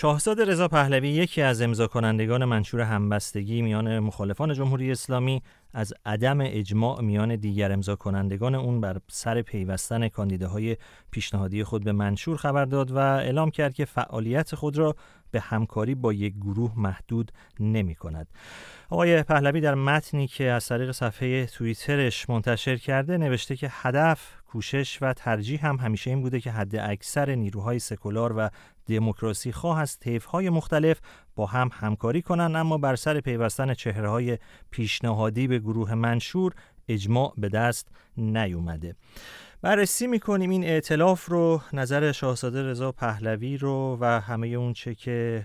شاهزاده رضا پهلوی یکی از امضا کنندگان منشور همبستگی میان مخالفان جمهوری اسلامی از عدم اجماع میان دیگر امضا کنندگان اون بر سر پیوستن کاندیداهای پیشنهادی خود به منشور خبر داد و اعلام کرد که فعالیت خود را به همکاری با یک گروه محدود نمی کند. آقای پهلوی در متنی که از طریق صفحه توییترش منتشر کرده نوشته که هدف کوشش و ترجیح هم همیشه این بوده که حد اکثر نیروهای سکولار و دموکراسی خواه از طیفهای مختلف با هم همکاری کنند اما بر سر پیوستن چهره های پیشنهادی به گروه منشور اجماع به دست نیومده. بررسی می‌کنیم این ائتلاف رو نظر شاهزاده رضا پهلوی رو و همه اون چه که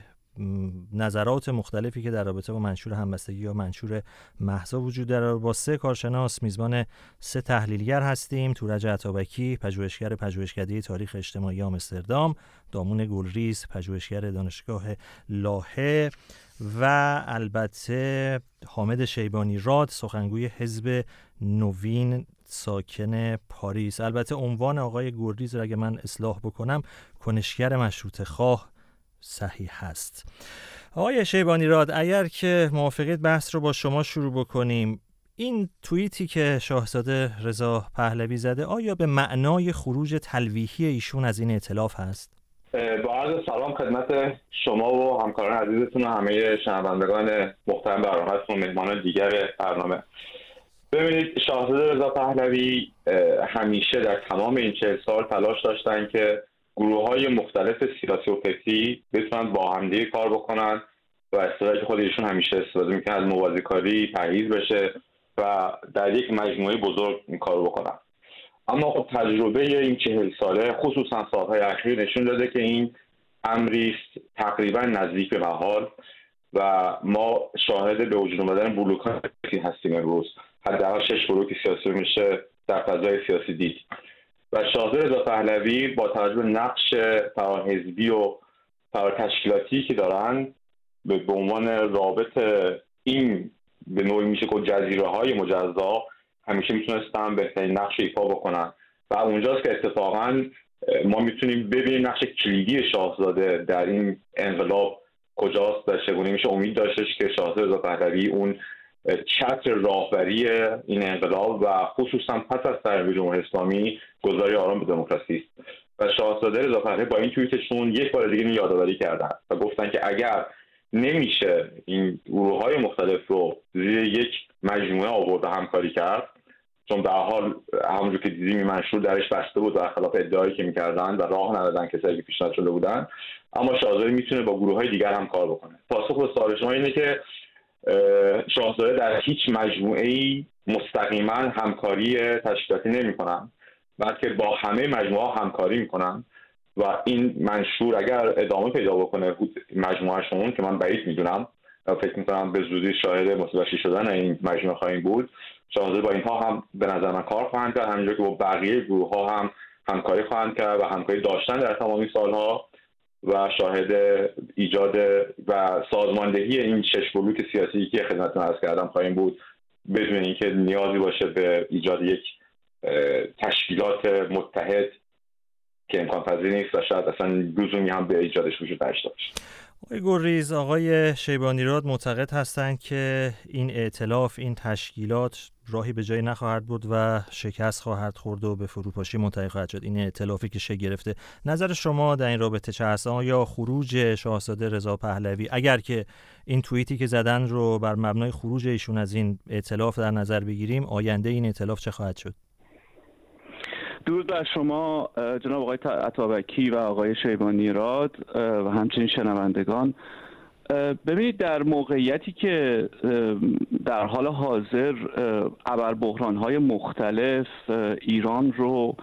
نظرات مختلفی که در رابطه با منشور همبستگی یا منشور محضا وجود داره. با سه کارشناس میزبان سه تحلیلگر هستیم. تورج عطابکی پژوهشگر پژوهشکده تاریخ اجتماعی آمستردام. دامون گلریز پژوهشگر دانشگاه لاهه. و البته حامد شیبانی راد سخنگوی حزب نوین ساکن پاریس. البته عنوان آقای گلریز را اگه من اصلاح بکنم کنشگر مشروط خواه صحیح هست آقای شیبانی راد اگر که موافقیت بحث رو با شما شروع بکنیم این توییتی که شاهزاده رضا پهلوی زده آیا به معنای خروج تلویحی ایشون از این اطلاف هست؟ با عرض سلام خدمت شما و همکاران عزیزتون و همه شنوندگان محترم برنامه و مهمانان دیگر برنامه ببینید شاهزاده رضا پهلوی همیشه در تمام این چهل سال تلاش داشتن که گروه های مختلف سیاسی و فکری بتونن با همدیگه کار بکنن و اصطلاحی که خودشون همیشه استفاده می‌کنن از موازی کاری پرهیز بشه و در یک مجموعه بزرگ این کار بکنن. اما خب تجربه این چهل ساله خصوصا سالهای اخیر نشون داده که این امری تقریبا نزدیک به محال و ما شاهد به وجود آمدن بلوک هستیم امروز. حداقل شش بلوک سیاسی میشه در فضای سیاسی دید. و شاهزاده رضا پهلوی با توجه به نقش فراحزبی و تشکیلاتی که دارن به عنوان رابط این به نوعی میشه که جزیره های مجزا همیشه می‌تونستن بهترین نقش ایفا بکنن. و اونجاست که اتفاقا ما می‌تونیم ببینیم نقش کلیدی شاهزاده در این انقلاب کجاست و چگونه میشه امید داشتش که شاهزاده رضا پهلوی اون چتر راهبری این انقلاب و خصوصا پس از تحریم جمهوری اسلامی گذاری آرام به دموکراسی است. و شاهزاده رضا با این توییتشون یک بار دیگه یادآوری کردن و گفتن که اگر نمیشه این گروه های مختلف رو زیر یک مجموعه آورد و همکاری کرد چون به حال همونجور که دیدیم منشور درش بسته بود خلاف ادعایی که می‌کردن و راه ندادن کسایی که پیشنهاد شده بودن اما شاهزاده می‌تونه با گروه های دیگر هم کار بکنه. پاسخ به سوال شما اینه که شاهزاده در هیچ مجموعه ای مستقیما همکاری تشکیلاتی نمی‌کنن بلکه با همه مجموعه همکاری می‌کنن. و این منشور اگر ادامه پیدا بکنه مجموعهشون که من بعید می‌دونم فکر می‌کنم به زودی شاهد متوشی شدن این مجموعه خواهیم بود. شاهزاده با اینها هم به نظر من کار خواهند کرد همینجور که با بقیه گروه ها هم همکاری خواهند کرد و همکاری داشتن در تمامی سالها. و شاهد ایجاد و سازماندهی این شش بلوک سیاسی که خدمت عرض کردم خواهیم بود بدون اینکه نیازی باشه به ایجاد یک تشکیلات متحد که امکان پذیر نیست و شاید اصلا لزومی هم به ایجادش وجود داشته باشه. آقای گریز آقای شیبانیراد معتقد هستند که این ائتلاف این تشکیلات راهی به جایی نخواهد بود و شکست خواهد خورد و به فروپاشی منتهی خواهد شد. این ائتلافی که شکل گرفته. نظر شما در این رابطه چه هست یا خروج شاهزاده رضا پهلوی اگر که این توییتی که زدن رو بر مبنای خروج ایشون از این ائتلاف در نظر بگیریم آینده این ائتلاف چه خواهد شد؟ درود بر شما جناب آقای عطابکی و آقای شیبانی راد و همچنین شنوندگان. ببینید در موقعیتی که در حال حاضر ابر بحران های مختلف ایران رو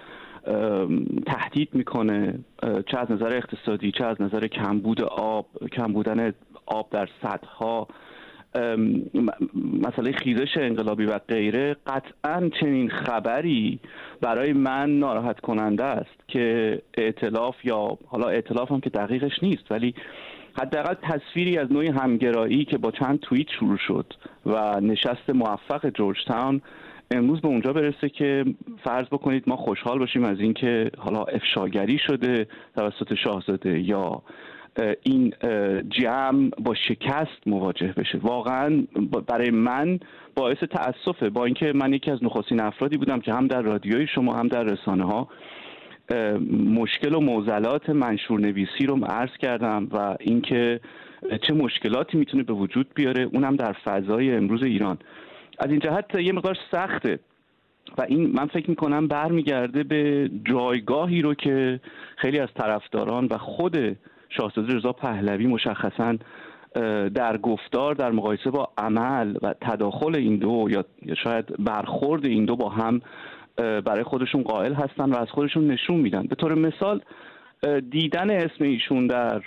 تهدید می‌کنه چه از نظر اقتصادی چه از نظر کمبود آب کم بودن آب در سدها مسئله خیزش انقلابی و غیره قطعا چنین خبری برای من ناراحت کننده است که اعتلاف یا حالا اعتلاف هم که دقیقش نیست ولی حداقل تصویری از نوعی همگرایی که با چند توییت شروع شد و نشست موفق جورج تاون امروز به اونجا برسه که فرض بکنید ما خوشحال باشیم از اینکه حالا افشاگری شده توسط شاهزاده یا این جمع با شکست مواجه بشه. واقعا برای من باعث تاسفه با اینکه من یکی از نخستین افرادی بودم که هم در رادیوی شما هم در رسانه ها مشکل و معضلات منشور نویسی رو عرض کردم و اینکه چه مشکلاتی می‌تونه به وجود بیاره اونم در فضای امروز ایران. از این جهت یه مقدار سخته و این من فکر می‌کنم برمیگرده به جایگاهی رو که خیلی از طرفداران و خود شاهزاده رضا پهلوی مشخصا در گفتار در مقایسه با عمل و تداخل این دو یا شاید برخورد این دو با هم برای خودشون قائل هستن و از خودشون نشون میدن. به طور مثال دیدن اسم ایشون در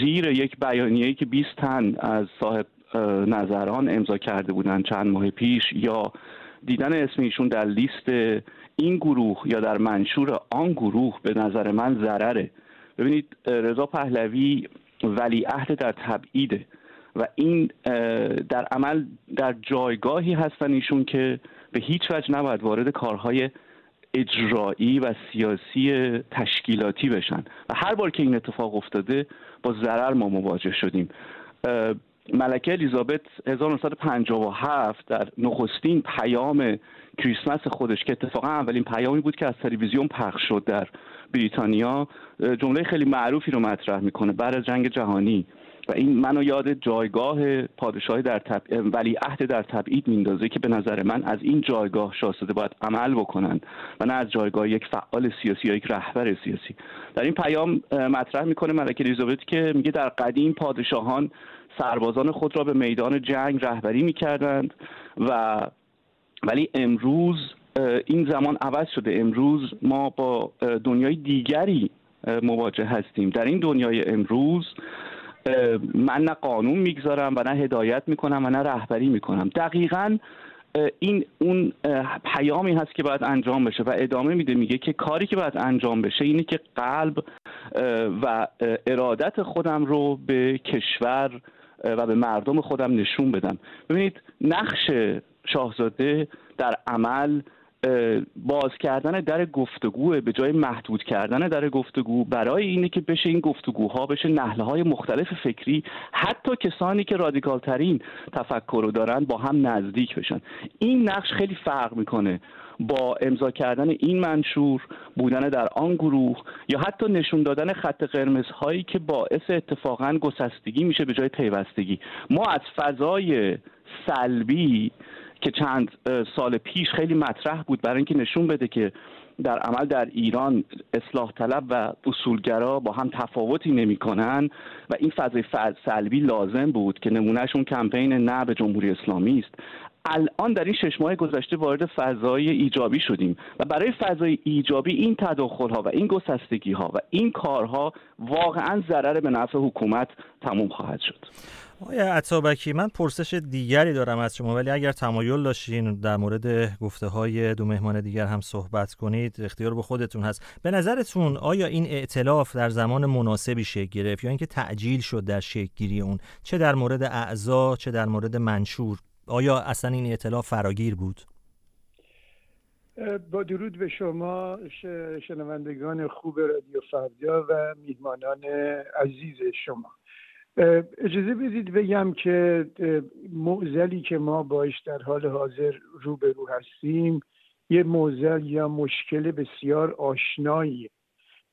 زیر یک بیانیه‌ای که 20 تن از صاحب نظران امضا کرده بودن چند ماه پیش یا دیدن اسم ایشون در لیست این گروه یا در منشور آن گروه به نظر من ضرره. ببینید رضا پهلوی ولی عهد در تبعیده و این در عمل در جایگاهی هستن ایشون که به هیچ وجه نباید وارد کارهای اجرایی و سیاسی تشکیلاتی بشن. و هر بار که این اتفاق افتاده با ضرر ما مواجه شدیم. ملکه الیزابت 1957 در نخستین پیام کریسمس خودش که اتفاقا اولین پیامی بود که از تلویزیون پخش شد در بریتانیا جمله خیلی معروفی رو مطرح می‌کنه. بعد از جنگ جهانی. و این منو یاد جایگاه پادشاهی در تب... ولی عهد در تبعید میندازه که به نظر من از این جایگاه شاهزاده باید عمل بکنن و نه از جایگاه یک فعال سیاسی یا یک رهبر سیاسی. در این پیام مطرح می‌کنه ملکه الیزابت که میگه در قدیم پادشاهان سربازان خود را به میدان جنگ رهبری می‌کردند و ولی امروز این زمان عوض شده. امروز ما با دنیای دیگری مواجه هستیم. در این دنیای امروز من نه قانون می‌گذارم و نه هدایت می‌کنم و نه رهبری می‌کنم. دقیقا این اون پیامی هست که باید انجام بشه و ادامه میده. میگه که کاری که باید انجام بشه اینه که قلب و ارادت خودم رو به کشور و به مردم خودم نشون بدم. ببینید نقش شاهزاده در عمل باز کردن در گفتگو به جای محدود کردن در گفتگو برای اینه که بشه این گفتگوها بشه نحله های مختلف فکری حتی کسانی که رادیکال ترین تفکر رو دارن با هم نزدیک بشن. این نقش خیلی فرق می‌کنه با امضا کردن این منشور بودن در آن گروه یا حتی نشون دادن خط قرمز هایی که باعث اتفاقا گسستگی میشه به جای پیوستگی. ما از فضای سلبی که چند سال پیش خیلی مطرح بود برای اینکه نشون بده که در عمل در ایران اصلاح طلب و اصولگرا با هم تفاوتی نمی‌کنن و این فضای سلبی لازم بود که نمونهشون کمپین نه به جمهوری اسلامی است. الان در این شش ماه گذشته وارد فضای ایجابی شدیم و برای فضای ایجابی این تداخل ها و این گسستگی ها و این کارها واقعا ضرر به نفع حکومت تموم خواهد شد. آقای عطابکی من پرسش دیگری دارم از شما ولی اگر تمایل داشتین در مورد گفته های دو مهمان دیگر هم صحبت کنید اختیار به خودتون هست. به نظرتون آیا این ائتلاف در زمان مناسبی شکل گرفت یا اینکه تعجیل شد در شکل گیری اون؟ چه در مورد اعضا چه در مورد منشور؟ آیا اصلا این ائتلاف فراگیر بود؟ با درود به شما شنوندگان خوب رادیو فردا و میهمانان عزیز شما. اجازه بدید بگم که معزلی که ما باش در حال حاضر روبرو هستیم یه معزل یا مشکل بسیار آشنایی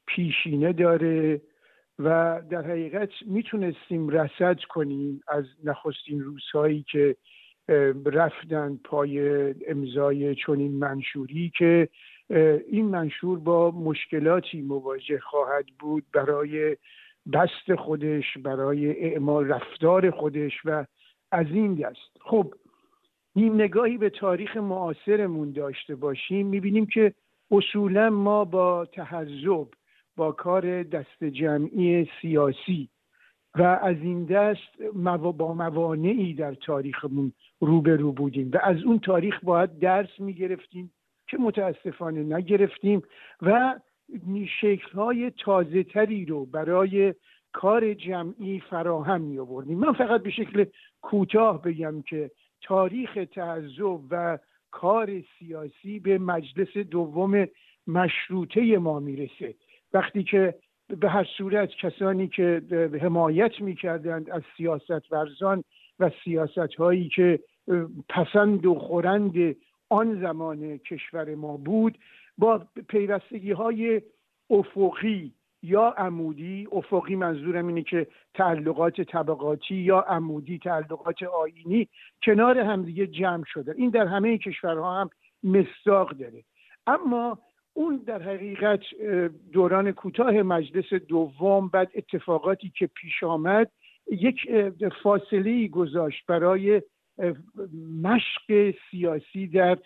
پیشینه داره و در حقیقت می‌تونستیم رسد کنیم از نخستین روزهایی که رفتن پای امضای چنین منشوری که این منشور با مشکلاتی مواجه خواهد بود برای دست خودش برای اعمال رفتار خودش و از این دست. خب این نگاهی به تاریخ معاصرمون داشته باشیم. می‌بینیم که اصولا ما با تحذب با کار دست جمعی سیاسی و از این دست با موانعی در تاریخمون روبرو بودیم و از اون تاریخ باید درس می‌گرفتیم که متاسفانه نگرفتیم و شکل های تازه تری رو برای کار جمعی فراهم می آوردیم من فقط به شکل کوتاه بگم که تاریخ تعذب و کار سیاسی به مجلس دوم مشروطه ما می‌رسه. وقتی که به هر صورت کسانی که حمایت می‌کردند از سیاست ورزان و سیاست هایی که پسند و خورند آن زمان کشور ما بود با پیوستگی های افقی یا عمودی افقی منظورم اینه که تعلقات طبقاتی یا عمودی تعلقات آینی کنار همدیگه جمع شده. این در همه کشورها هم مصداق داره. اما اون در حقیقت دوران کوتاه مجلس دوم بعد اتفاقاتی که پیش آمد یک فاصله گذاشت برای مشق سیاسی در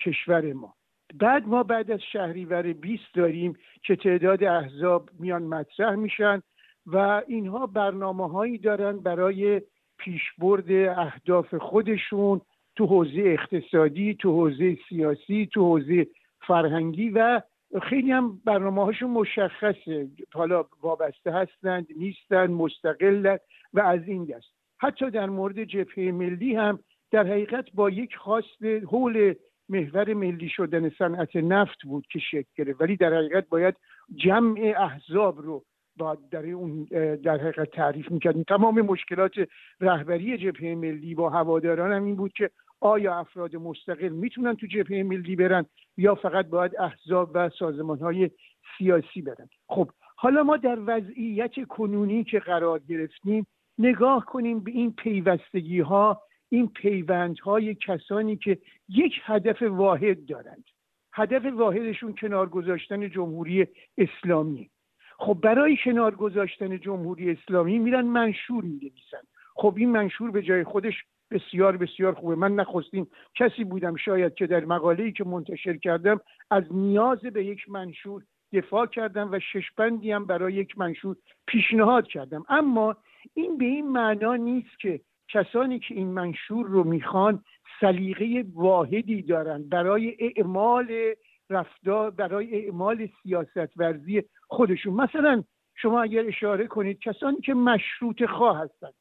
کشور ما. بعد ما بعد از شهریور 20 داریم که تعداد احزاب میان مطرح میشن و اینها برنامه هایی دارن برای پیشبرد اهداف خودشون تو حوزه اقتصادی تو حوزه سیاسی تو حوزه فرهنگی و خیلی هم برنامه هاشون مشخصه. حالا وابسته هستند نیستند مستقل و از این دست. حتی در مورد جبهه ملی هم در حقیقت با یک خواست حول محور ملی شدن صنعت نفت بود که شکل گرفت. ولی در حقیقت باید جمع احزاب رو با در اون در حقیقت تعریف می‌کردیم. تمام مشکلات رهبری جبهه ملی با هواداران هم این بود که آیا افراد مستقل می‌تونن تو جبهه ملی برن یا فقط باید احزاب و سازمان های سیاسی برن. خب حالا ما در وضعیت کنونی که قرار گرفتیم نگاه کنیم به این پیوستگی ها این پیوندهای کسانی که یک هدف واحد دارند. هدف واحدشون کنار گذاشتن جمهوری اسلامی. خب برای کنار گذاشتن جمهوری اسلامی میرن منشور میدویسن خب این منشور به جای خودش بسیار بسیار خوبه. من نخستین کسی بودم شاید که در مقاله‌ای که منتشر کردم از نیاز به یک منشور دفاع کردم و شش بندی هم برای یک منشور پیشنهاد کردم. اما این به این معنا نیست که کسانی که این منشور رو می‌خوان سلیقه واحدی دارن برای اعمال رفتار برای اعمال سیاست ورزی خودشون. مثلا شما اگر اشاره کنید کسانی که مشروط خواه هستند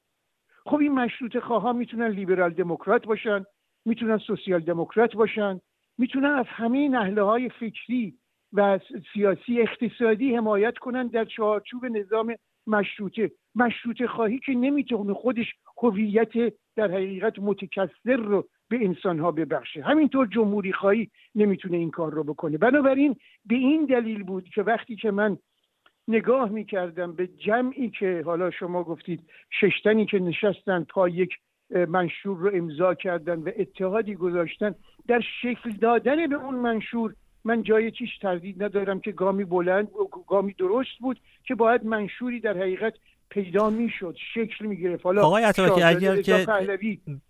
خب این مشروط خواه ها می‌تونن لیبرال دموکرات باشن می‌تونن سوسیال دموکرات باشن می‌تونن از همه نهله های فکری و سیاسی اقتصادی حمایت کنن در چارچوب نظام مشروطه. مشروط خواهی که نمی‌تونه خودش هویت در حقیقت متکثر رو به انسان ها ببخشه. همینطور جمهوری خواهی نمی‌تونه این کار رو بکنه. بنابراین به این دلیل بود که وقتی که من نگاه می‌کردم به جمعی که حالا شما گفتید ششتنی که نشستن تا یک منشور رو امضا کردن و اتحادی گذاشتن در شکل دادن به اون منشور من جای چیش تردید ندارم که گامی بلند گامی درست بود که باید منشوری در حقیقت پیدا می‌شد شکل می‌گرفت. حالا آقای عطاکی اگر که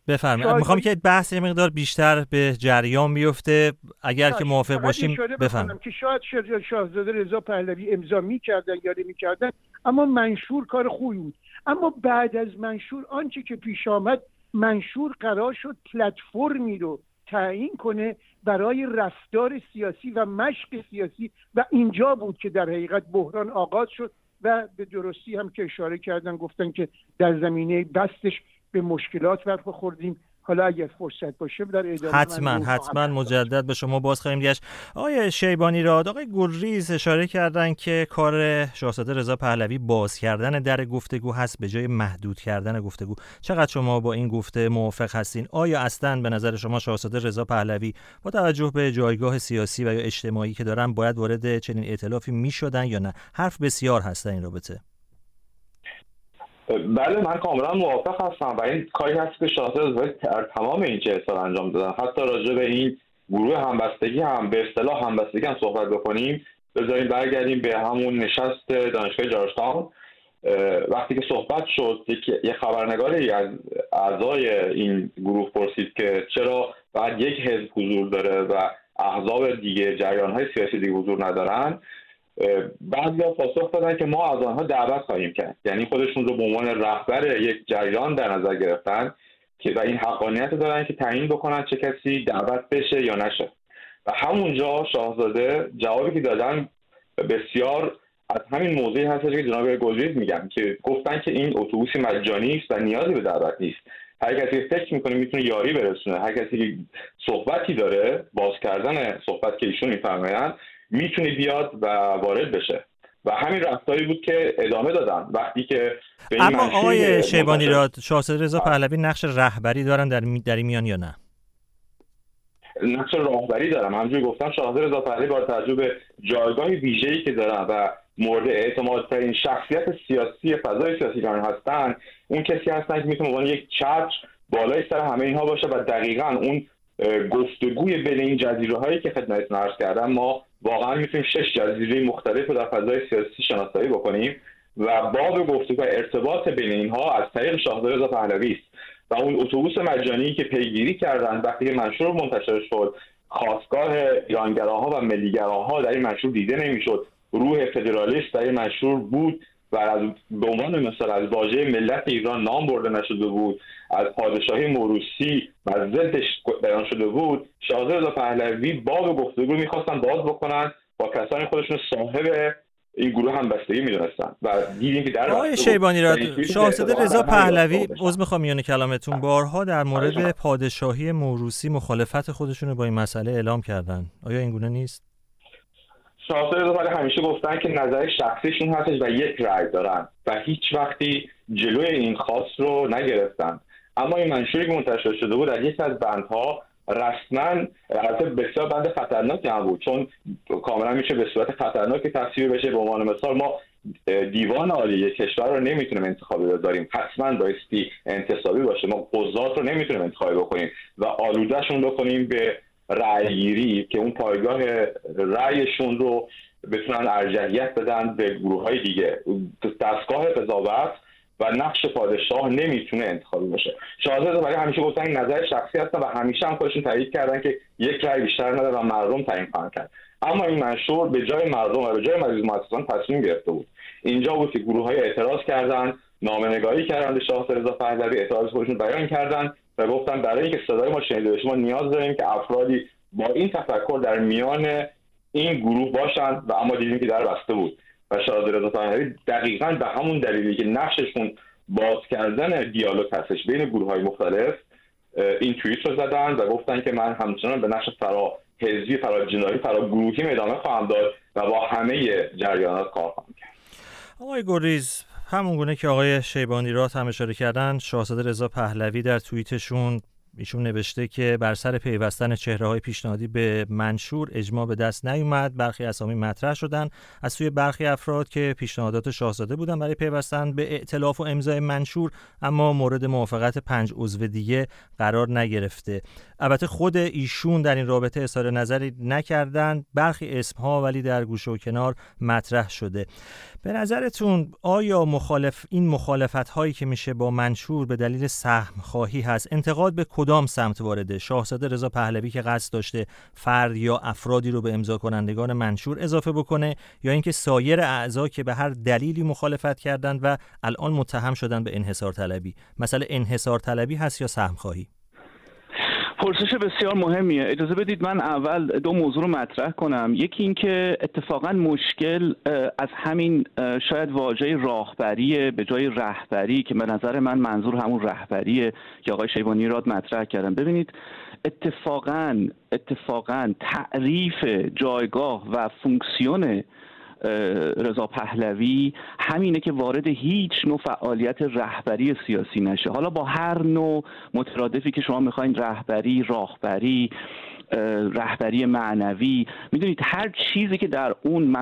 بفرمایید. می‌خوام که بحث مقدار بیشتر به جریان بیفته. اگر که موافق باشیم بفرمایید. که شاید شاهزاده رضا پهلوی امضا می‌کردن یا نمی‌کردن اما منشور کار خوبی بود. اما بعد از منشور آنچه که پیش آمد منشور قرار شد پلتفرمی رو تعیین کنه برای رفتار سیاسی و مشق سیاسی. و اینجا بود که در حقیقت بحران آغاز شد. و به درستی هم که اشاره کردن گفتن که در زمینه بستش به مشکلات برخوردیم. حالا اگر فرصت باشه در ادامه حتما حتما مجدد به شما باز خواهیم گشت. آقای شیبانی راد آقای گلریز اشاره کردن که کار شاهزاده رضا پهلوی باز کردن در گفتگو هست به جای محدود کردن گفتگو. چقدر شما با این گفته موافق هستین؟ آیا اصلا به نظر شما شاهزاده رضا پهلوی با توجه به جایگاه سیاسی و یا اجتماعی که دارن باید وارد چنین ائتلافی می‌شدن یا نه؟ حرف بسیار هست این رابطه. بله من کاملا موافق هستم و این کاری هست که شاهزاده در تمام این چه سال انجام دادن. حتی راجع به این گروه همبستگی هم به اصطلاح همبستگی هم صحبت بکنیم. بذاریم برگردیم به همون نشست دانشگاه جارشتان وقتی که صحبت شد یک خبرنگاری از اعضای این گروه پرسید که چرا بعد یک حزب حضور داره و احزاب دیگه جریان های سیاسی دیگه حضور ندارن. بعضیا پاسخ دادن که ما از آنها دعوت خواهیم کرد. یعنی خودشون رو به عنوان رهبر یک جریان در نظر گرفتن که و این حقانیت دارن که تعیین بکنن چه کسی دعوت بشه یا نشه. و همونجا شاهزاده جوابی که دادن بسیار از همین موضوعی هست که جناب گلریز میگن که گفتن که این اتوبوسی مجانی است و نیازی به دعوت نیست. هر کسی فکر می‌کنه می‌تونه یاری برسونه. هر کسی که صحبتی داره باز کردن صحبت که ایشون میفرمایند می‌تونه بیاد و وارد بشه. و همین رفتاری بود که ادامه دادن. وقتی که اما آقای شیبانی را شاهزاده رضا پهلوی نقش رهبری دارن در, در این میان یا نه؟ نقش راهبری دارم. همونجوری گفتم شاهزاده رضا پهلوی با تجربه جایگاه ویژه‌ای که دارن و مورد اعتماد ترین شخصیت سیاسی فضای سیاسی ایران هستن اون کسی هستن که می‌تونه عنوان یک چتر بالای سر همه اینها باشه و دقیقا اون گفتگوی بین این جزیره هایی که خدمتتون عرض کردم ما واقعا می‌تونیم شش جزیره مختلف رو در فضای سیاسی شناسایی بکنیم و باب گفتگو و ارتباط بین اینها از طریق شاهزاده رضا پهلوی است. و اون اتوبوس مجانی که پیگیری کردن وقتی منشور منتشر شد خواستگاه ایرانگراها و ملیگراها در این منشور دیده نمی‌شد. روح فدرالیست در این منشور بود. و از به عنوان مثال از واژه ملت ایران نام برده نشده بود از پادشاهی موروسی و ضدش بیان شده بود. شاهزاده رضا پهلوی باب گفتگو می‌خواستن باز بکنن با کسانی خودشون صاحب این گروه هم بستگی می‌دونستن و دیدیم که در آقای شیبانی را شاهزاده رضا پهلوی عذر می‌خوام میان کلامتون بارها در مورد پادشاهی موروسی مخالفت خودشون رو با این مسئله اعلام کردن. آیا این گونه نیست؟ شاهزاده رضا همیشه گفتن که نظر شخصیشون هستش و یک رأی دارن و هیچ وقتی جلوی این خواست رو نگرفتن. اما این منشوری که منتشر شده بود در یکی از بندها رسما البته بسیار بند خطرناکی هم بود چون کاملا میشه به صورت خطرناکی تصویر بشه. به عنوان مثال ما دیوان عالی کشور رو نمی‌تونیم انتخابی بذاریم. حتما بایستی انتصابی باشه. ما قضات رو نمی‌تونیم انتخابی بکنیم و آلودهشون بکنیم به رأیگیری که اون پایگاه رأیشون رو بتونن ارجحیت بدن به گروه های دیگه. دستگاه قضاوت و نقش پادشاه نمی‌تونه انتخابی باشه. شاهزاده برای همیشه گفتن نظر شخصی هستن و همیشه هم خودشون تایید کردن که یک رأی بیشتر نداره و مردم تعیین خواهند کرد. اما این منشور به جای مردم و به جای مجلس مؤسسان تصمیم گرفته بود. اینجا بود که گروه های اعتراض کردن نامنگاری کردن به شاه رضا پهلوی اعتراض خودشون بیان کردن و گفتن برای اینکه صدای ما شنیده بشه ما نیاز داریم که افرادی با این تفکر در میان این گروه باشند و اما دیدیم که در بسته بود. و شاهزاده رضا پهلوی دقیقا به همون دلیلی که نقششون باز کردن دیالوگ هستش بین گروه های مختلف این توییت رو زدن و گفتن که من همچنان به نقش فرا حزبی فرا جنایی فرا گروهی ادامه خواهم داد و با همه جریانات کار خواهم کرد. آقای گریز همون گونه که آقای شیبانی رات هم اشاره کردن شاهزاده رضا پهلوی در توییتشون ایشون نوشته که بر سر پیوستن چهره های پیشنهادی به منشور اجماع به دست نیومد. برخی اسامی مطرح شدن. از سوی برخی افراد که پیشنهادات شاهزاده بودن برای پیوستن به ائتلاف و امضای منشور اما مورد موافقت پنج عضو دیگه قرار نگرفته. البته خود ایشون در این رابطه اظهار نظری نکردند برخی اسمها ولی در گوشه و کنار مطرح شده. به نظرتون آیا مخالف این مخالفت هایی که میشه با منشور به دلیل سهم خواهی هست انتقاد به کدام سمت وارده؟ شاهزاده رضا پهلوی که قصد داشته فرد یا افرادی رو به امضا کنندگان منشور اضافه بکنه یا اینکه سایر اعضا که به هر دلیلی مخالفت کردند و الان متهم شدن به انحصار طلبی مثلا انحصار طلبی هست یا سهم خواهی؟ پرسش بسیار مهمیه. اجازه بدید من اول دو موضوع رو مطرح کنم. یکی اینکه اتفاقا مشکل از همین شاید واژه راهبری به جای رهبری که به نظر من منظور همون رهبریه که آقای شیبانی راد مطرح کردم ببینید اتفاقا اتفاقا تعریف جایگاه و فونکسیون رضا پهلوی همینه که وارد هیچ نوع فعالیت رهبری سیاسی نشه. حالا با هر نوع مترادفی که شما می‌خواین رهبری راهبری رهبری معنوی. می‌دونید هر چیزی که در اون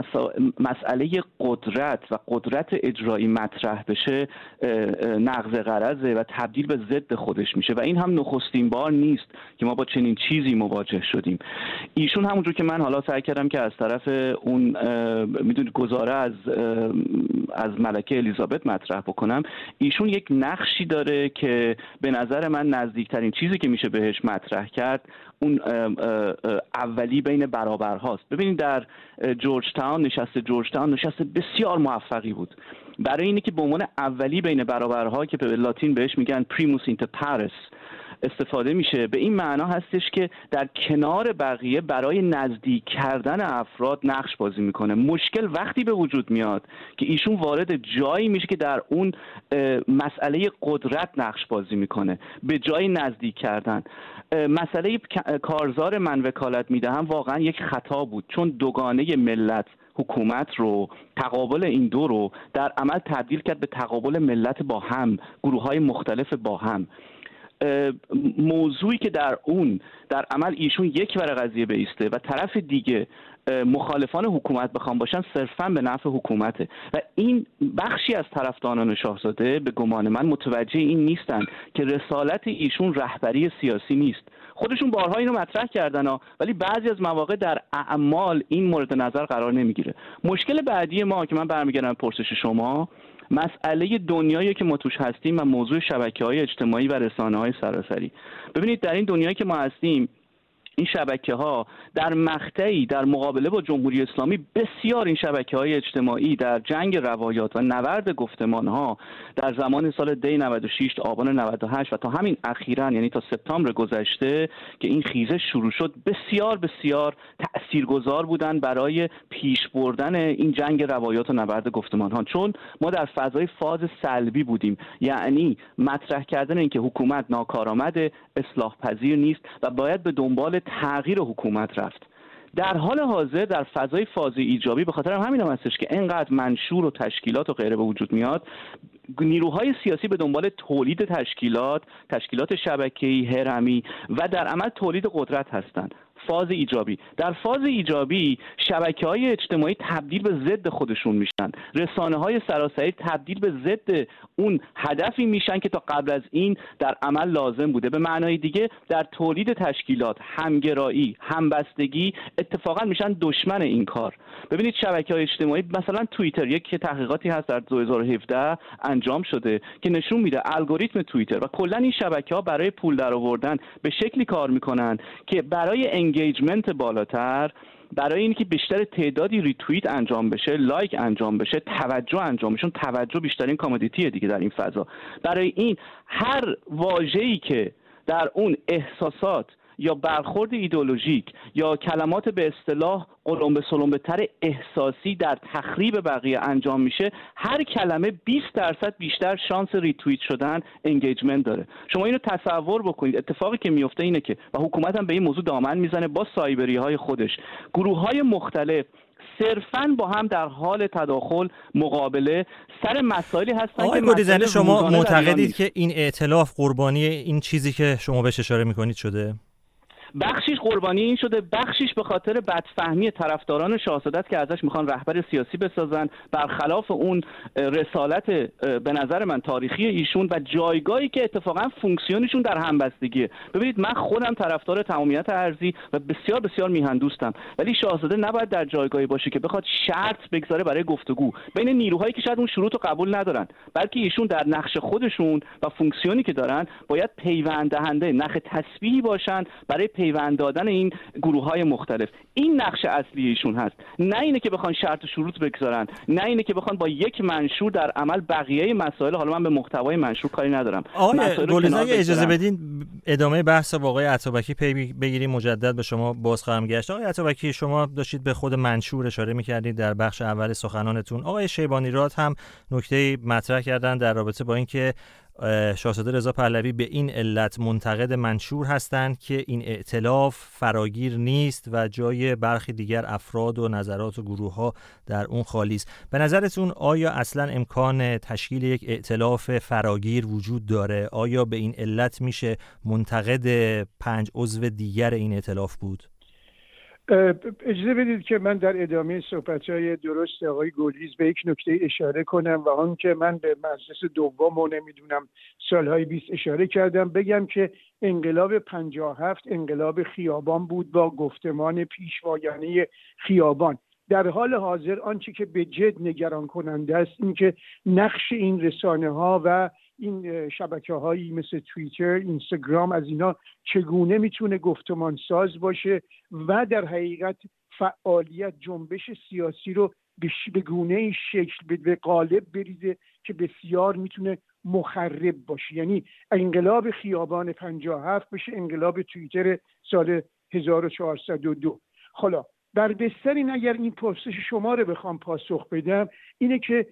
مسئله قدرت و قدرت اجرایی مطرح بشه نقض قرضه و تبدیل به ضد خودش میشه. و این هم نخستین بار نیست که ما با چنین چیزی مواجه شدیم. ایشون همونجور که من حالا سعی کردم که از طرف اون می‌دونید گزاره از از ملکه الیزابت مطرح بکنم. ایشون یک نقشی داره که به نظر من نزدیکترین چیزی که میشه بهش مطرح کرد اون اولی بین برابرهاست. ببینید در جورج تاون نشست جورج تاون نشست بسیار موفقی بود. برای اینه که به عنوان اولی بین برابرها که به لاتین بهش میگن پریموس اینتر پاریس استفاده میشه. به این معنا هستش که در کنار بقیه برای نزدیک کردن افراد نقش بازی می‌کنه. مشکل وقتی به وجود میاد که ایشون وارد جایی میشه که در اون مسئله قدرت نقش بازی می‌کنه. به جای نزدیک کردن. مسئله کارزار من وکالت می‌دهم واقعا یک خطا بود. چون دوگانه ملت حکومت رو تقابل این دو رو در عمل تبدیل کرد به تقابل ملت با هم گروه های مختلف با هم. موضوعی که در اون در عمل ایشون یک ور قضیه بیسته و طرف دیگه مخالفان حکومت بخوام باشن صرفا به نفع حکومته. و این بخشی از طرفداران شاهزاده به گمان من متوجه این نیستن که رسالت ایشون رهبری سیاسی نیست. خودشون بارها اینو مطرح کردن ها ولی بعضی از مواقع در اعمال این مورد نظر قرار نمی‌گیره. مشکل بعدی ما که من برمیگردم پرسش شما مسئله دنیایی که ما توش هستیم و موضوع شبکه های اجتماعی و رسانه های سراسری. ببینید در این دنیایی که ما هستیم این شبکه ها در مقطعی در مقابله با جمهوری اسلامی بسیار این شبکه های اجتماعی در جنگ روایات و نورد گفتمان ها در زمان سال دی 96 آبان 98 و تا همین اخیرا یعنی تا سپتامبر گذشته که این خیزه شروع شد بسیار بسیار تاثیرگذار بودن برای پیش بردن این جنگ روایات و نبرد گفتمان ها چون ما در فضای فاز سلبی بودیم یعنی مطرح کردن اینکه حکومت ناکارآمد اصلاح پذیر نیست و باید به دنبال تغییر حکومت رفت. در حال حاضر در فضای فاز ایجابی به خاطر همین هم هستش که انقدر منشور و تشکیلات و غیره به وجود میاد نیروهای سیاسی به دنبال تولید تشکیلات تشکیلات شبکه‌ای هرمی و در عمل تولید قدرت هستند. فاز ایجابی. در فاز ایجابی شبکه های اجتماعی تبدیل به ضد خودشون میشن. رسانه های سراسری تبدیل به ضد اون هدفی میشن که تا قبل از این در عمل لازم بوده. به معنای دیگه در تولید تشکیلات همگرایی همبستگی اتفاقا میشن دشمن این کار. ببینید شبکه های اجتماعی مثلا توییتر یک تحقیقاتی هست در 2017 انجام شده که نشون میده الگوریتم توییتر. و کلا این شبکه ها برای پول درآوردن به شکلی کار می‌کنن که برای engagement بالاتر برای اینکه بیشتر تعدادی ریتویت انجام بشه like انجام بشه توجه انجام بشه توجه بیشترین commodity ه دیگه در این فضا. برای این هر واژه‌ای که در اون احساسات یا برخورد ایدولوژیک یا کلمات به اصطلاح قلمبه سلمبه تر احساسی در تخریب بقیه انجام میشه هر کلمه 20 درصد بیشتر شانس ریتویت شدن انگیجمنت داره. شما اینو تصور بکنید. اتفاقی که میفته اینه که و حکومت هم به این موضوع دامن می‌زنه با سایبری های خودش. گروه های مختلف صرفا با هم در حال تداخل مقابله سر مسائلی هستن آقای گلیزنی شما معتقدید که این ائتلاف قربانی این چیزی که شما بهش اشاره می‌کنید شده بخشیش قربانی این شده بخشیش به خاطر بدفهمی طرفداران شاهزاده که ازش می‌خوان رهبر سیاسی بسازن. برخلاف اون رسالت به نظر من تاریخی ایشون و جایگاهی که اتفاقا فونکسیونشون در همبستگیه. ببینید من خودم طرفدار تمامیت ارزی و بسیار بسیار میهن دوستم. ولی شاهزاده نباید در جایگاهی باشه که بخواد شرط بگذاره برای گفتگو. بین نیروهایی که شاید اون شروط رو قبول ندارن بلکه ایشون در نقش خودشون و فونکسیونی که دارن باید پیوند دهنده نخ تسبیحی باشن برای پیوند دادن این گروه های مختلف. این نقش اصلی ایشون هست. نه اینه که بخوان شرط و شروط بگذارن نه اینه که بخوان با یک منشور در عمل بقیه مسائل حالا من به محتوای منشور کاری ندارم. آقای اجازه بدین ادامه بحث با آقای عطابکی پی بگیریم مجدد به شما باز خواهم گشت. آقای عطابکی شما داشتید به خود منشور اشاره می‌کردید در بخش اول سخنانتون. آقای شیبانی راد هم نکته مطرح کردن در رابطه با اینکه شاهزاده رضا پهلوی به این علت منتقد منشور هستند که این ائتلاف فراگیر نیست و جای برخی دیگر افراد و نظرات و گروه ها در اون خالی است. به نظرتون آیا اصلا امکان تشکیل یک ائتلاف فراگیر وجود داره؟ آیا به این علت میشه منتقد پنج عضو دیگر این ائتلاف بود؟ اجازه بدید که من در ادامه صحبت های درست آقای گلیز به یک نکته اشاره کنم و آن که من به مجلس دوم و نمی‌دونم سالهای 20 اشاره کردم. بگم که انقلاب 57 انقلاب خیابان بود با گفتمان پیشوایانه خیابان. در حال حاضر آنچه که به جد نگران کننده است این که نقش این رسانه ها و این شبکه هایی مثل توییتر اینستاگرام از اینا چگونه می‌تونه گفتمان ساز باشه و در حقیقت فعالیت جنبش سیاسی رو به گونه شکل به قالب بریزه که بسیار می‌تونه مخرب باشه. یعنی انقلاب خیابان 57 بشه انقلاب توییتر سال 1402 حالا بر بستر این اگر این پرسش شما رو بخوام پاسخ بدم اینه که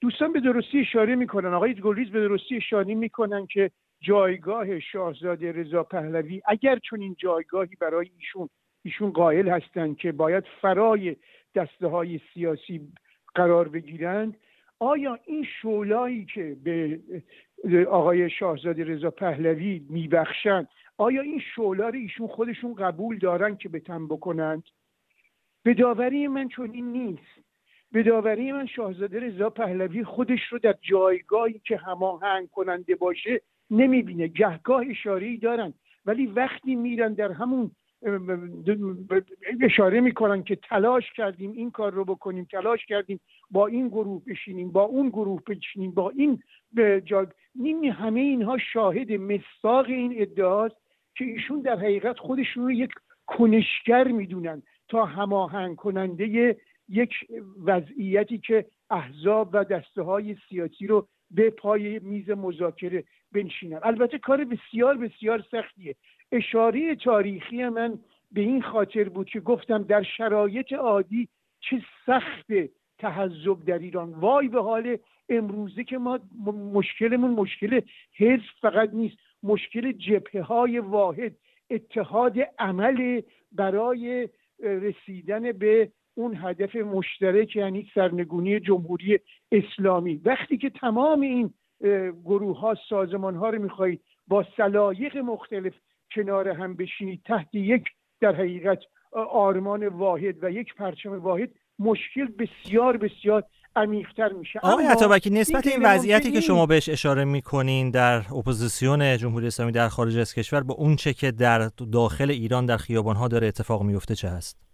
دوستان به درستی اشاره می‌کنن. آقای گلریز به درستی اشاره می‌کنن که جایگاه شاهزاده رضا پهلوی اگر چون این جایگاهی برای ایشون ایشون قائل هستند که باید فرای دسته های سیاسی قرار بگیرند آیا این شولایی که به آقای شاهزاده رضا پهلوی میبخشند آیا این شولا رو ایشون خودشون قبول دارن که به تن بکنند؟ به داوری من چنین نیست. به داوری من شاهزاده رضا پهلوی خودش رو در جایگاهی که هماهنگ کننده باشه نمی‌بینه. گهگاه اشاره دارن. ولی وقتی میرن در همون اشاره می‌کنن که تلاش کردیم این کار رو بکنیم تلاش کردیم با این گروه بشینیم با اون گروه بشینیم با این جا نیم همه اینها شاهد مستاق این ادعاست که ایشون در حقیقت خودشون رو یک کنشگر می‌دونن تا هماهنگ کننده یک وضعیتی که احزاب و دسته های سیاسی رو به پای میز مذاکره بنشینن. البته کار بسیار بسیار سختیه. اشاره تاریخی من به این خاطر بود که گفتم در شرایط عادی چه سخت تحذب در ایران. وای به حال امروزه که ما مشکلمون مشکل حزب فقط نیست مشکل جبهه های واحد اتحاد عمل برای رسیدن به اون هدف مشترک یعنی سرنگونی جمهوری اسلامی. وقتی که تمام این گروه ها سازمان ها رو می‌خواهید با سلایق مختلف کنار هم بشینید تحت یک در حقیقت آرمان واحد و یک پرچم واحد مشکل بسیار بسیار عمیقتر میشه. آقای عطابکی نسبت این وضعیتی که شما بهش اشاره می‌کنین در اپوزیسیون جمهوری اسلامی در خارج از کشور با اون چه که در داخل ایران در خیابانها داره اتفاق میفته چه هست؟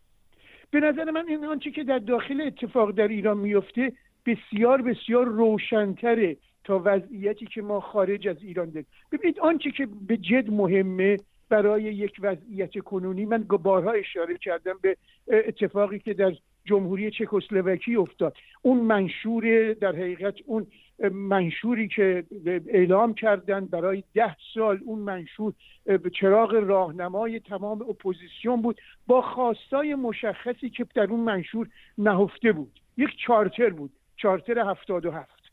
به نظر من این آنچه که در داخل اتفاق در ایران میفته بسیار بسیار روشنتره تا وضعیتی که ما خارج از ایران داریم. ببینید آنچه که به جد مهمه برای یک وضعیت کنونی من بارها اشاره کردم به اتفاقی که در جمهوری چکسلواکی افتاد. اون منشور در حقیقت اون منشوری که اعلام کردن برای ده سال اون منشور به چراغ راهنمای تمام اپوزیسیون بود با خواستای مشخصی که در اون منشور نهفته بود. یک charter بود charter هفتاد و هفت.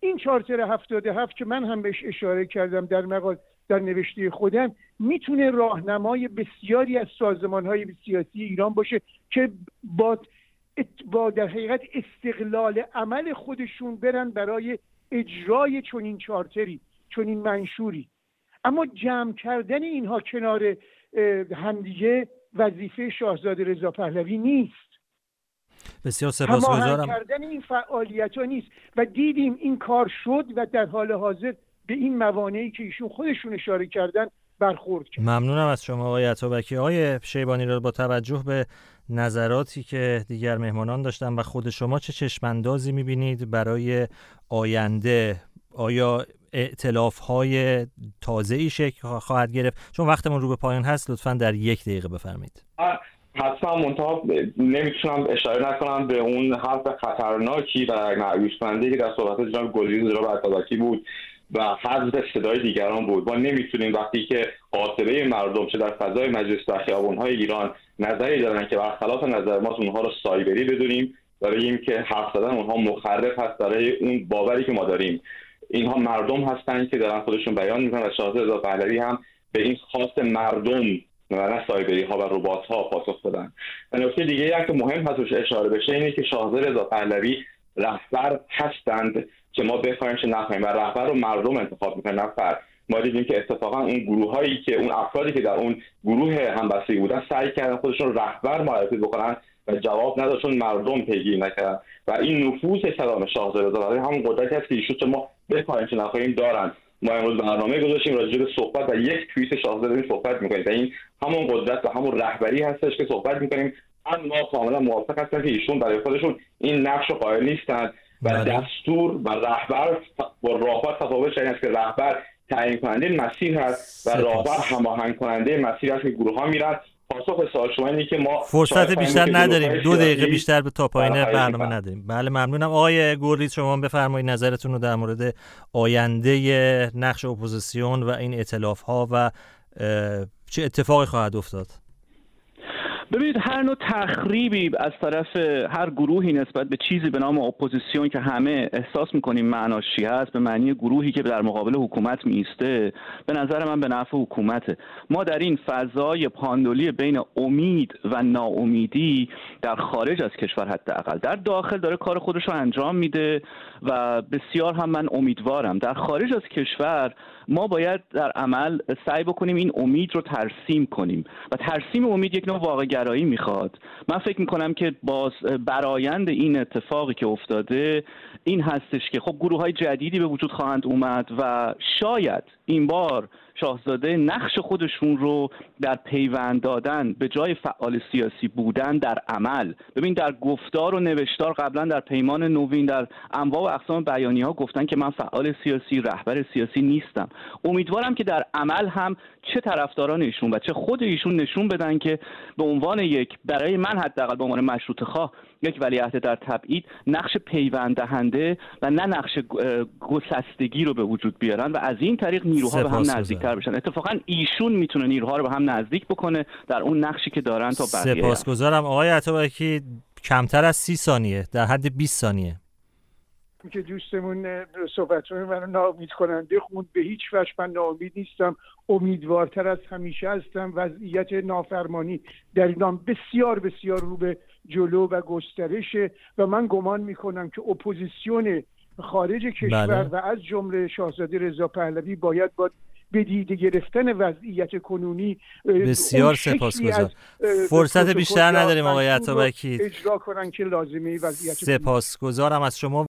این charter هفتاد و هفت که من هم بهش اشاره کردم در مقال در نوشته خودم می‌تونه راهنمای بسیاری از سازمان های سیاسی ایران باشه که با با در حقیقت استقلال عمل خودشون برن برای اجرای چنین چارتری چنین منشوری. اما جمع کردن اینها کنار همدیگه وظیفه شاهزاده رضا پهلوی نیست. بسیار سپاسگزارم. کردن این فعالیت ها نیست. و دیدیم این کار شد و در حال حاضر به این موانعی که ایشون خودشون اشاره کردن برخورد کرد. ممنونم از شما آقای عطابکی. آقای شیبانی را با توجه به نظراتی که دیگر مهمانان داشتن و خود شما چه چشماندازی می‌بینید برای آینده؟ آیا اعتلاف های تازه ای شکل خواهد گرفت؟ چون وقتمون رو به پایان هست لطفا در یک دقیقه بفرمایید. حتما منتها نمی‌تونم اشاره نکنم به اون حرف خطرناکی و معیوسمنده که در صحبت جناب گلریز جناب عطابکی بود. و حذف صدای دیگران بود. ما نمی‌تونیم وقتی که قاطبه مردم چه در فضای مجلس و خیابانهای ایران نظری دارن که برخلاف نظر ما اونها رو سایبری بدونیم و بگیم که حرف زدن اونها مخرب هست برای اون باوری که ما داریم. اینها مردم هستند که دارن خودشون بیان می‌کنن و شاهزاده رضا پهلوی هم به این خواست مردم و نه سایبری ها و ربات ها پاسخ دادن. و نکته دیگه که مهم هست اشاره بشه اینه که شاهزاده رضا پهلوی رهبر هستند. که ما بخوایم چه نخواهیم و رهبر رو مردم انتخاب می‌کنن نفر ما دیدیم که اتفاقا اون گروه هایی که اون افرادی که در اون گروه همبستگی بودن سعی کردن خودشون رهبر معرفی بکنن و جواب نداشتن مردم پیگیری نکردن. و این نفوذ کلام شاهزاده برای همون قدرتی هست که ایشون ما بخوایم چه نخواهیم دارن. ما امروز برنامه گذاشتیم راجع به صحبت و یک توییت شاهزاده صحبت می‌کنیم. و این همون قدرت و همون رهبری هستش که صحبت می‌کنیم. اما کاملا موافق هستن که ایشون برای خودشون این نقش قائل نیستن. و بله. دستور و رهبر با راهبر تفاوت این است که رهبر تعیین کننده مسیر هست و راهبر هماهنگ کننده مسیر هست که گروه ها میرن. پاسخ سوال شما اینه که ما فرصت بیشتر نداریم. دو دقیقه بیشتر به تا پایین برنامه نداریم. بله ممنونم. آقای گوریز شما بفرمایید نظرتون رو در مورد آینده نقش اپوزیسیون و این ائتلاف ها و چه اتفاقی خواهد افتاد؟ ببینید هر نوع تخریبی از طرف هر گروهی نسبت به چیزی به نام اپوزیسیون که همه احساس می‌کنیم معناش چی هست به معنی گروهی که در مقابل حکومت میسته به نظر من به نفع حکومته. ما در این فضای پاندولی بین امید و ناامیدی در خارج از کشور حداقل در داخل داره کار خودش رو انجام میده و بسیار هم من امیدوارم در خارج از کشور ما باید در عمل سعی بکنیم این امید رو ترسیم کنیم. و ترسیم امید یک نوع واقع گرایی می‌خواد. من فکر می‌کنم که باز برایند این اتفاقی که افتاده این هستش که خب گروه های جدیدی به وجود خواهند اومد و شاید این بار شاهزاده نقش خودشون رو در پیوند دادن به جای فعال سیاسی بودن در عمل. ببین در گفتار و نوشتار قبلا در پیمان نوین در انواع و اقسام بیانی ها گفتن که من فعال سیاسی رهبر سیاسی نیستم. امیدوارم که در عمل هم چه طرفداران ایشون و چه خود ایشون نشون بدن که به عنوان یک برای من حداقل به عنوان مشروط خواه یک ولیعهد در تبعید نقش پیوند دهنده و نه نقش گسستگی رو به وجود بیارن و از این طریق نیروها به هم نزدیکتر بشن. اتفاقا ایشون می‌تونه نیروها رو به هم نزدیک بکنه در اون نقشی که دارن تا بقیه. سپاسگزارم. آقای عطابکی کمتر از سی ثانیه در حد 20 ثانیه. که دوستمون صحبت منو ناامید کننده خوند. به هیچ وجه من ناامید نیستم. امیدوارتر از همیشه هستم. وضعیت نافرمانی در ایران بسیار بسیار رو به جلو و گسترشه و من گمان می‌کنم که اپوزیسیون خارج کشور بله. و از جمله شاهزاده رضا پهلوی باید با به دیده گرفتن وضعیت کنونی بسیار سپاسگزار. فرصت بیشتر نداریم آقای عطابکی. اجرا کنن که لازمه وضعیت سپاسگزارم از شما.